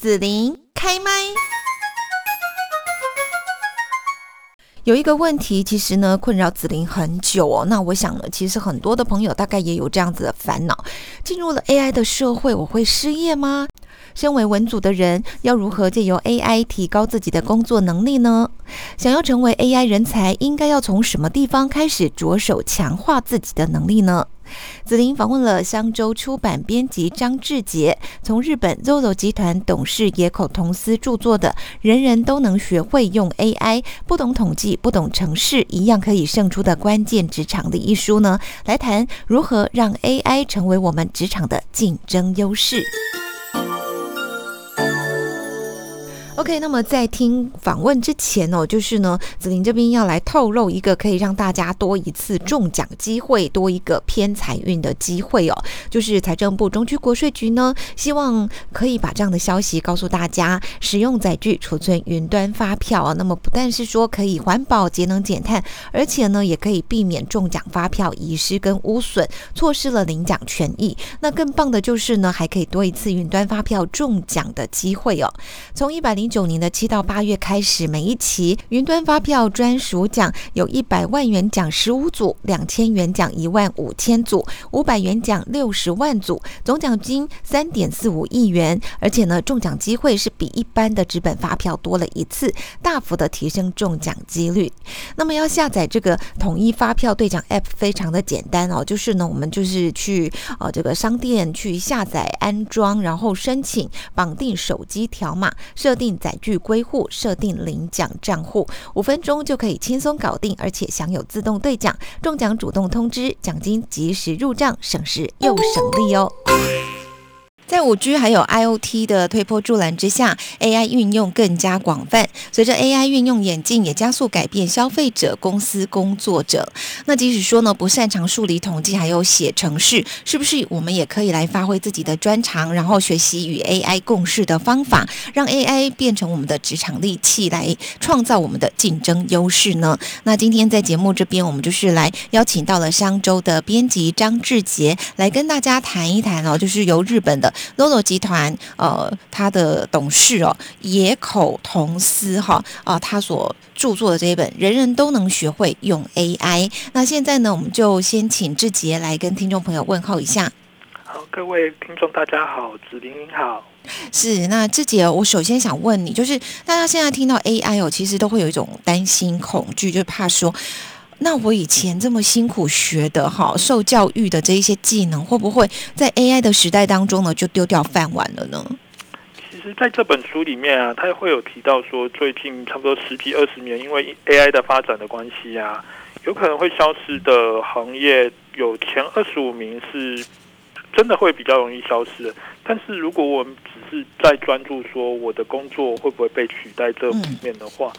紫琳开麦。有一个问题，其实呢困扰紫琳很久哦。那我想呢，其实很多的朋友大概也有这样子的烦恼：进入了 AI 的社会，我会失业吗？身为文组的人，要如何借由 AI 提高自己的工作能力呢？想要成为 AI 人才，应该要从什么地方开始着手强化自己的能力呢？紫琳访问了香洲出版编辑张志杰，从日本 ZOZO 集团董事野口同司著作的《人人都能学会用 AI，不懂统计、不懂城市，一样可以胜出的关键职场》的一书呢，来谈如何让 AI 成为我们职场的竞争优势。OK，那么在听访问之前哦，就是呢，子玲这边要来透露一个可以让大家多一次中奖机会，多一个偏财运的机会哦。就是财政部中区国税局呢，希望可以把这样的消息告诉大家：使用载具储存云端发票啊，那么不但是说可以环保、节能减碳，而且呢，也可以避免中奖发票遗失跟污损，错失了领奖权益。那更棒的就是呢，还可以多一次云端发票中奖的机会哦。从一百零九年的七到八月开始，每一期云端发票专属奖有一百万元奖十五组，两千元奖一万五千组，五百元奖六十万组，总奖金三点四五亿元。而且呢，中奖机会是比一般的纸本发票多了一次，大幅的提升中奖几率。那么要下载这个统一发票兑奖 App 非常的简单哦，就是呢，我们就是去呃这个商店去下载安装，然后申请绑定手机条码，设定。载具归户，设定领奖账户，五分钟就可以轻松搞定，而且享有自动兑奖、中奖主动通知、奖金及时入账，省时又省力哦。在五 G 还有 IOT 的推波助澜之下，AI 运用更加广泛。随着 AI 运用演进，也加速改变消费者、公司工作者。那即使说呢，不擅长数理统计，还有写程式，是不是我们也可以来发挥自己的专长，然后学习与 AI 共事的方法，让 AI 变成我们的职场利器，来创造我们的竞争优势呢？那今天在节目这边，我们就是来邀请到了商周的编辑张志杰来跟大家谈一谈哦，就是由日本的。Lolo 集团，呃，他的董事哦，野口同司哈啊，他所著作的这一本《人人都能学会用 AI》。那现在呢，我们就先请志杰来跟听众朋友问候一下。好，各位听众大家好，子林您好。是，那志杰，我首先想问你，就是大家现在听到 AI 哦，其实都会有一种担心、恐惧，就怕说。那我以前这么辛苦学的哈，受教育的这一些技能，会不会在 AI 的时代当中呢，就丢掉饭碗了呢？其实，在这本书里面啊，他会有提到说，最近差不多十几二十年，因为 AI 的发展的关系啊，有可能会消失的行业，有前二十五名是真的会比较容易消失的。但是，如果我们只是在专注说我的工作会不会被取代这方面的话，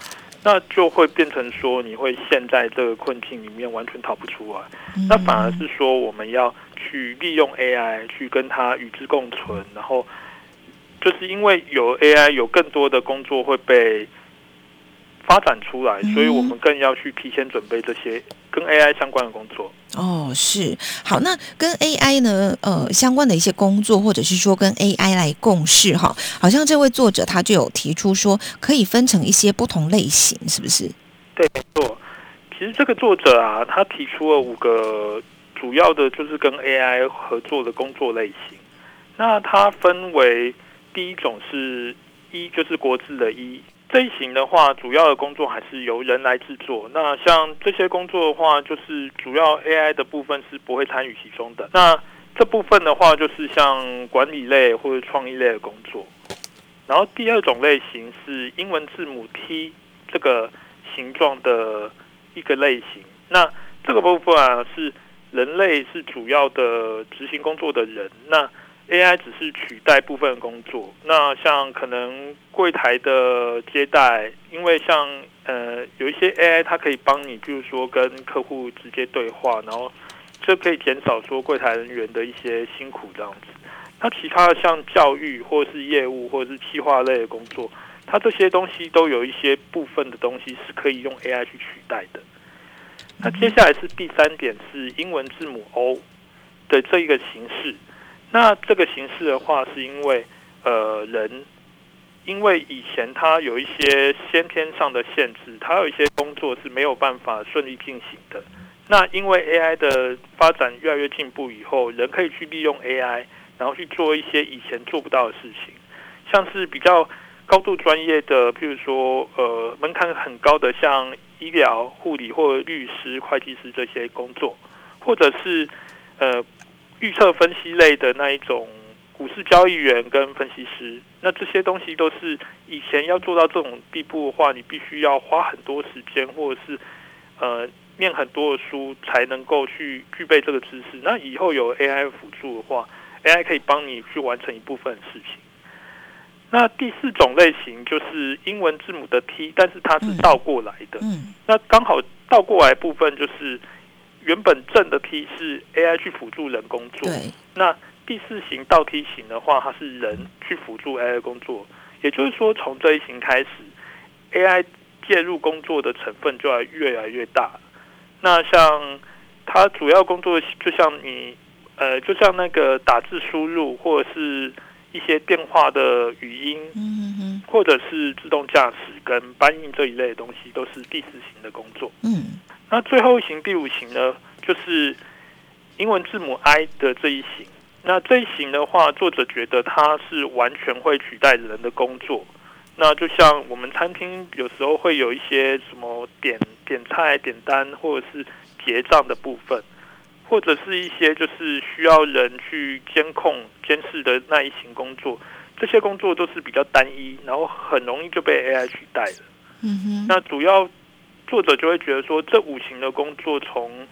那就会变成说，你会陷在这个困境里面，完全逃不出来。那反而是说，我们要去利用 AI 去跟它与之共存，然后就是因为有 AI，有更多的工作会被。发展出来，所以我们更要去提前准备这些跟 AI 相关的工作。哦，是好，那跟 AI 呢，呃，相关的一些工作，或者是说跟 AI 来共事，哈，好像这位作者他就有提出说，可以分成一些不同类型，是不是？对，没错。其实这个作者啊，他提出了五个主要的，就是跟 AI 合作的工作类型。那它分为第一种是一，就是国字的一。这一型的话，主要的工作还是由人来制作。那像这些工作的话，就是主要 AI 的部分是不会参与其中的。那这部分的话，就是像管理类或者创意类的工作。然后第二种类型是英文字母 T 这个形状的一个类型。那这个部分啊，是人类是主要的执行工作的人。那 AI 只是取代部分工作，那像可能柜台的接待，因为像呃有一些 AI 它可以帮你，比如说跟客户直接对话，然后这可以减少说柜台人员的一些辛苦这样子。那其他的像教育或者是业务或者是企划类的工作，它这些东西都有一些部分的东西是可以用 AI 去取代的。那接下来是第三点，是英文字母 O 的这一个形式。那这个形式的话，是因为呃人因为以前他有一些先天上的限制，他有一些工作是没有办法顺利进行的。那因为 AI 的发展越来越进步以后，人可以去利用 AI，然后去做一些以前做不到的事情，像是比较高度专业的，譬如说呃门槛很高的，像医疗、护理或律师、会计师这些工作，或者是呃预测分析类的那一种股市交易员跟分析师，那这些东西都是以前要做到这种地步的话，你必须要花很多时间，或者是呃。念很多的书才能够去具备这个知识。那以后有 AI 辅助的话，AI 可以帮你去完成一部分事情。那第四种类型就是英文字母的 T，但是它是倒过来的。嗯，那刚好倒过来部分就是原本正的 T 是 AI 去辅助人工作。那第四型倒 T 型的话，它是人去辅助 AI 工作。也就是说，从这一型开始，AI 介入工作的成分就要越来越大。那像它主要工作，就像你呃，就像那个打字输入，或者是一些电话的语音，嗯或者是自动驾驶跟搬运这一类的东西，都是第四型的工作。嗯，那最后一型第五型呢，就是英文字母 I 的这一型。那这一型的话，作者觉得它是完全会取代人的工作。那就像我们餐厅有时候会有一些什么点点菜、点单，或者是结账的部分，或者是一些就是需要人去监控、监视的那一型工作，这些工作都是比较单一，然后很容易就被 AI 取代了。嗯哼。那主要作者就会觉得说，这五行的工作从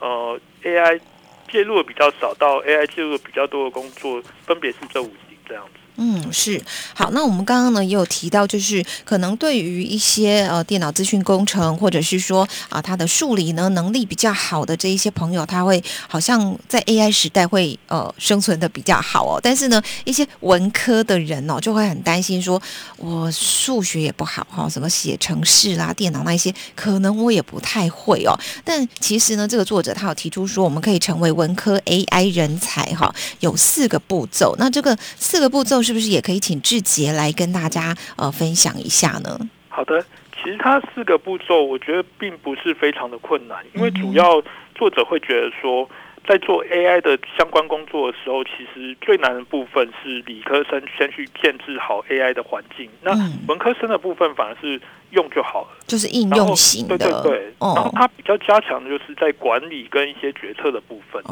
呃 AI 介入的比较少到 AI 介入的比较多的工作，分别是这五行这样子。嗯，是好。那我们刚刚呢也有提到，就是可能对于一些呃电脑资讯工程，或者是说啊他的数理呢能力比较好的这一些朋友，他会好像在 AI 时代会呃生存的比较好哦。但是呢，一些文科的人哦就会很担心，说我数学也不好哈，什么写程式啦、电脑那一些，可能我也不太会哦。但其实呢，这个作者他有提出说，我们可以成为文科 AI 人才哈，有四个步骤。那这个四个步骤。是不是也可以请志杰来跟大家呃分享一下呢？好的，其实它四个步骤，我觉得并不是非常的困难，因为主要作者会觉得说，在做 AI 的相关工作的时候，其实最难的部分是理科生先去建制好 AI 的环境，那文科生的部分反而是用就好了，就是应用型的，对对对。然后他比较加强的就是在管理跟一些决策的部分，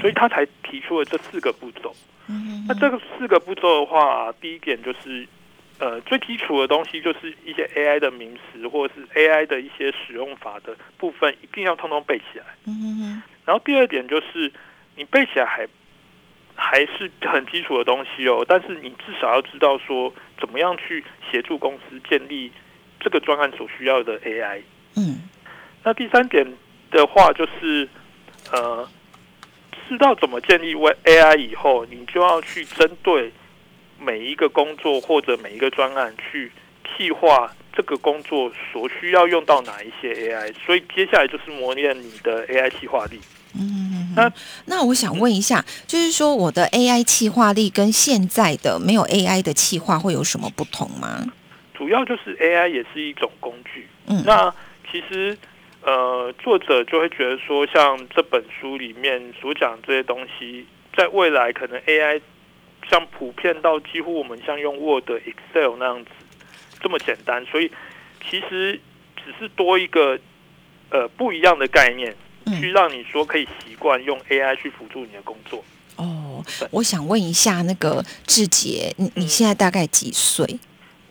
所以他才提出了这四个步骤。那这个四个步骤的话，第一点就是，呃，最基础的东西就是一些 AI 的名词或者是 AI 的一些使用法的部分，一定要通通背起来。嗯然后第二点就是，你背起来还还是很基础的东西哦，但是你至少要知道说，怎么样去协助公司建立这个专案所需要的 AI。嗯。那第三点的话就是，呃。知道怎么建立 AI 以后，你就要去针对每一个工作或者每一个专案去细化这个工作所需要用到哪一些 AI。所以接下来就是磨练你的 AI 气化力。嗯，那那我想问一下，就是说我的 AI 气化力跟现在的没有 AI 的气化会有什么不同吗？主要就是 AI 也是一种工具。嗯，那其实。呃，作者就会觉得说，像这本书里面所讲这些东西，在未来可能 AI 像普遍到几乎我们像用 Word、Excel 那样子这么简单，所以其实只是多一个呃不一样的概念，去让你说可以习惯用 AI 去辅助你的工作。哦，我想问一下那个志杰，你你现在大概几岁？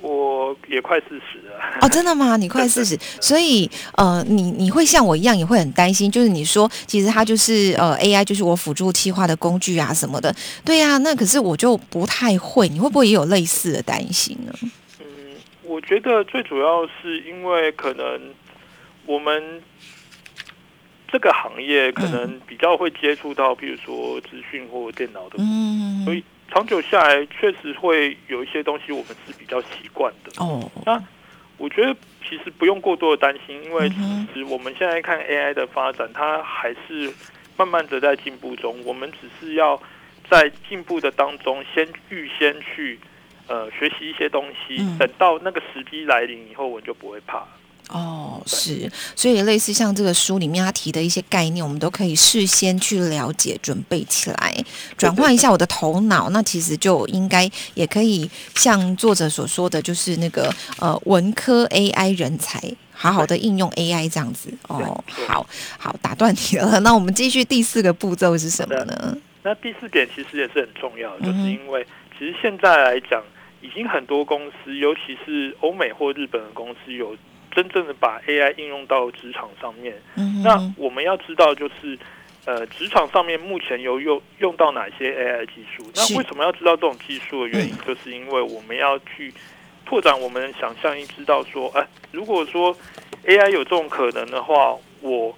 我也快四十了哦，真的吗？你快四十，所以呃，你你会像我一样，也会很担心。就是你说，其实它就是呃，AI 就是我辅助企划的工具啊什么的。对呀，那可是我就不太会，你会不会也有类似的担心呢？嗯，我觉得最主要是因为可能我们这个行业可能比较会接触到，比如说资讯或电脑的，嗯，所以。长久下来，确实会有一些东西我们是比较习惯的。哦，那我觉得其实不用过多的担心，因为其实我们现在看 AI 的发展，它还是慢慢的在进步中。我们只是要在进步的当中，先预先去呃学习一些东西，嗯等到那个时机来临以后，我们就不会怕。哦，是，所以类似像这个书里面他提的一些概念，我们都可以事先去了解、准备起来，转换一下我的头脑。那其实就应该也可以像作者所说的，就是那个呃文科 AI 人才。好好的应用 AI 这样子哦，好好打断你了。那我们继续第四个步骤是什么呢？那第四点其实也是很重要的，就是因为其实现在来讲，已经很多公司，尤其是欧美或日本的公司，有真正的把 AI 应用到职场上面。嗯那，我们要知道，就是呃，职场上面目前有用用到哪些 AI 技术？那为什么要知道这种技术的原因，嗯就是因为我们要去拓展我们的想象力，知道说，哎、如果说 AI 有这种可能的话，我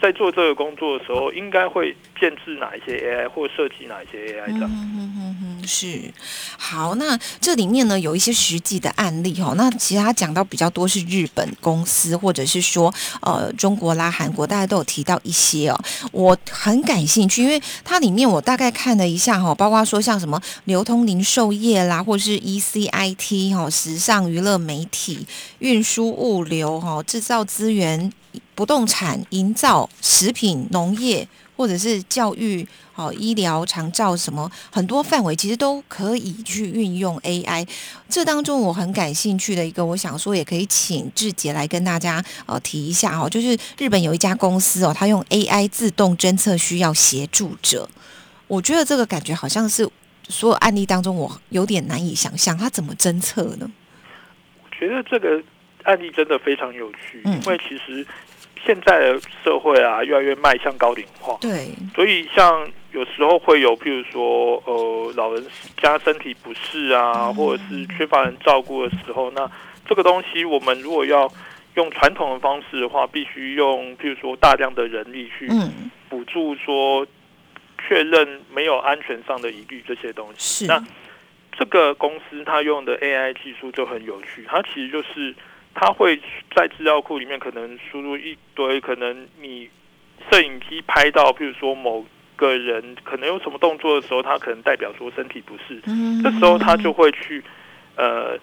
在做这个工作的时候，应该会建制哪一些 AI 或设计哪一些 AI 这样。是好。那这里面呢有一些实际的案例哦。那其他讲到比较多是日本公司，或者是说呃中国啦、韩国，大家都有提到一些哦。我很感兴趣，因为它里面我大概看了一下哈、包括说像什么流通零售业啦，或是 ECIT 哈、哦，时尚娱乐媒体、运输物流哈、制造资源。不动产、营造、食品、农业，或者是教育、哦医疗、长照什么，很多范围其实都可以去运用 AI。这当中我很感兴趣的一个，我想说也可以请志杰来跟大家呃提一下哦，就是日本有一家公司哦，它用 AI 自动侦测需要协助者。我觉得这个感觉好像是所有案例当中我有点难以想象，它怎么侦测呢？我觉得这个案例真的非常有趣，嗯因为其实现在的社会啊，越来越迈向高龄化。对，所以，像有时候会有，譬如说，呃，老人家身体不适啊，嗯或者是缺乏人照顾的时候，那这个东西我们如果要用传统的方式的话，必须用譬如说大量的人力去嗯，辅助说确认没有安全上的疑虑这些东西。是，那这个公司它用的 AI 技术就很有趣，它其实就是它会在资料库里面可能输入一堆，可能你摄影机拍到，譬如说某个人可能有什么动作的时候，他可能代表说身体不适，嗯。这时候他就会去呃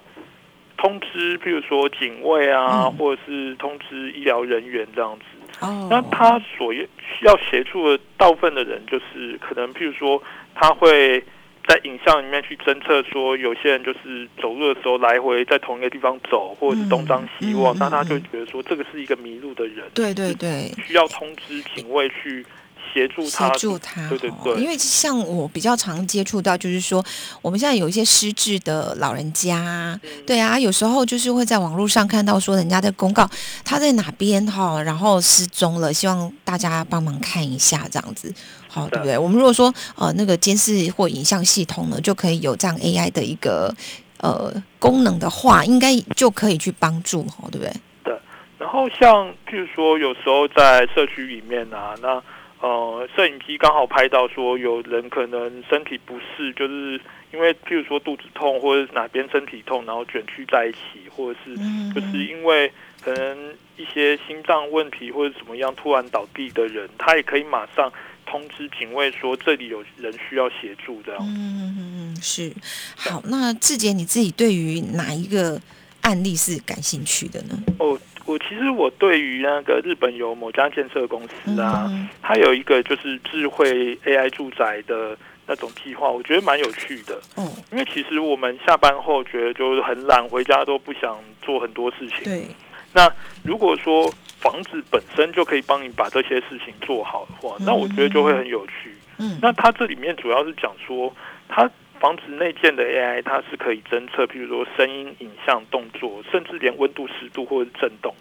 通知，譬如说警卫啊，嗯。或者是通知医疗人员这样子。哦，那他所需要协助的大部分的人，就是可能譬如说，他会在影像里面去侦测说，有些人就是走路的时候来回在同一个地方走，或者是东张西望，嗯嗯那他就嗯觉得说这个是一个迷路的人，对对对，需要通知警卫去协助协他。助他，对对因为像我比较常接触到，就是说我们现在有一些失智的老人家，嗯对啊，有时候就是会在网络上看到说人家的公告他在哪边哈，然后失踪了，希望大家帮忙看一下这样子，好，对不对？我们如果说呃那个监视或影像系统呢，就可以有这样 AI 的一个呃功能的话，应该就可以去帮助，哈，对不对对？然后像譬如说，有时候在社区里面啊，那呃，摄影机刚好拍到说有人可能身体不适，就是因为譬如说肚子痛或者是哪边身体痛，然后卷曲在一起，或者是嗯就是因为可能一些心脏问题或者怎么样突然倒地的人，他也可以马上通知警卫说这里有人需要协助这样。嗯嗯嗯，是好。那志杰你自己对于哪一个案例是感兴趣的呢？哦，我其实我对于那个日本有某家建设公司啊，嗯它有一个就是智慧 AI 住宅的那种计划，我觉得蛮有趣的。嗯，因为其实我们下班后觉得就是很懒，回家都不想做很多事情。对，那如果说房子本身就可以帮你把这些事情做好的话，那我觉得就会很有趣。嗯，那它这里面主要是讲说，它房子内建的 AI 它是可以侦测，譬如说声音、影像、动作，甚至连温度、湿度或者是震动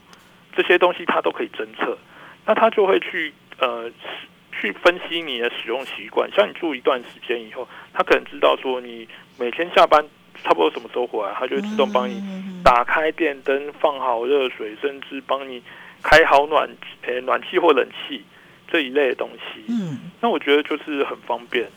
这些东西，它都可以侦测。那它就会去呃去分析你的使用习惯，像你住一段时间以后，它可能知道说你每天下班差不多什么时候回来，它就会自动帮你你打开电灯、放好热水，甚至帮你开好暖呃暖气或冷气这一类的东西。嗯那我觉得就是很方便。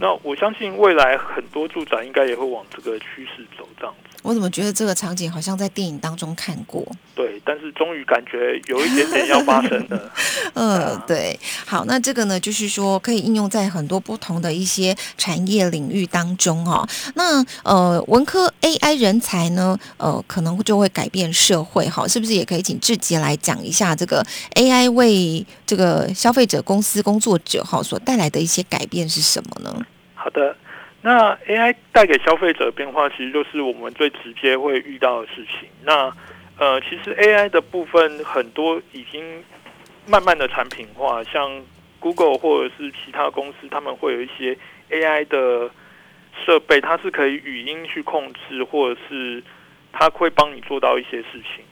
那我相信未来很多住宅应该也会往这个趋势走，这样子。我怎么觉得这个场景好像在电影当中看过？对，但是终于感觉有一点点要发生了。嗯，对。好，那这个呢，就是说可以应用在很多不同的一些产业领域当中哦。那呃，文科 AI 人才呢，呃，可能就会改变社会，哈，是不是也可以请志杰来讲一下这个 AI 为这个消费者、公司工作者哈所带来的一些改变是什么呢？好的。那 AI 带给消费者变化，其实就是我们最直接会遇到的事情。那呃，其实 AI 的部分很多已经慢慢的产品化，像 Google 或者是其他公司，他们会有一些 AI 的设备，它是可以语音去控制，或者是它会帮你做到一些事情。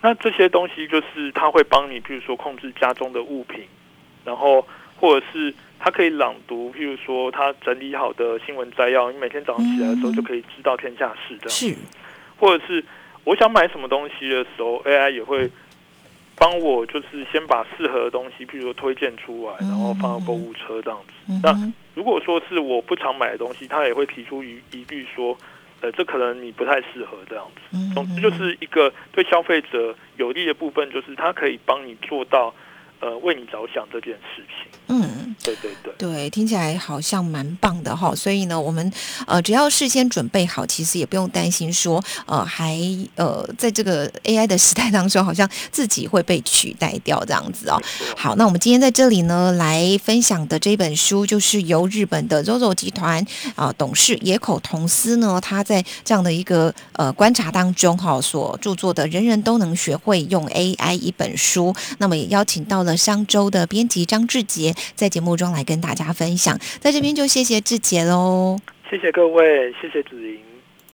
那这些东西就是它会帮你，比如说控制家中的物品，然后或者是。它可以朗读，譬如说，它整理好的新闻摘要，你每天早上起来的时候就可以知道天下事这样。是，或者是我想买什么东西的时候，AI 也会帮我，就是先把适合的东西，譬如说推荐出来，然后放到购物车这样子。那如果说是我不常买的东西，它也会提出疑疑虑说，呃，这可能你不太适合这样子。总之就是一个对消费者有利的部分，就是它可以帮你做到。呃，为你着想这件事情，嗯，对对对，对，听起来好像蛮棒的哈。所以呢，我们呃，只要事先准备好，其实也不用担心说，呃，还呃，在这个 AI 的时代当中，好像自己会被取代掉这样子哦。好，那我们今天在这里呢，来分享的这本书，就是由日本的 ZOZO 集团啊董事野口同司呢，他在这样的一个呃观察当中哈，所著作的《人人都能学会用 AI》一本书。那么也邀请到了。商周的编辑张志杰在节目中来跟大家分享，在这边就谢谢志杰喽，谢谢各位，谢谢子莹。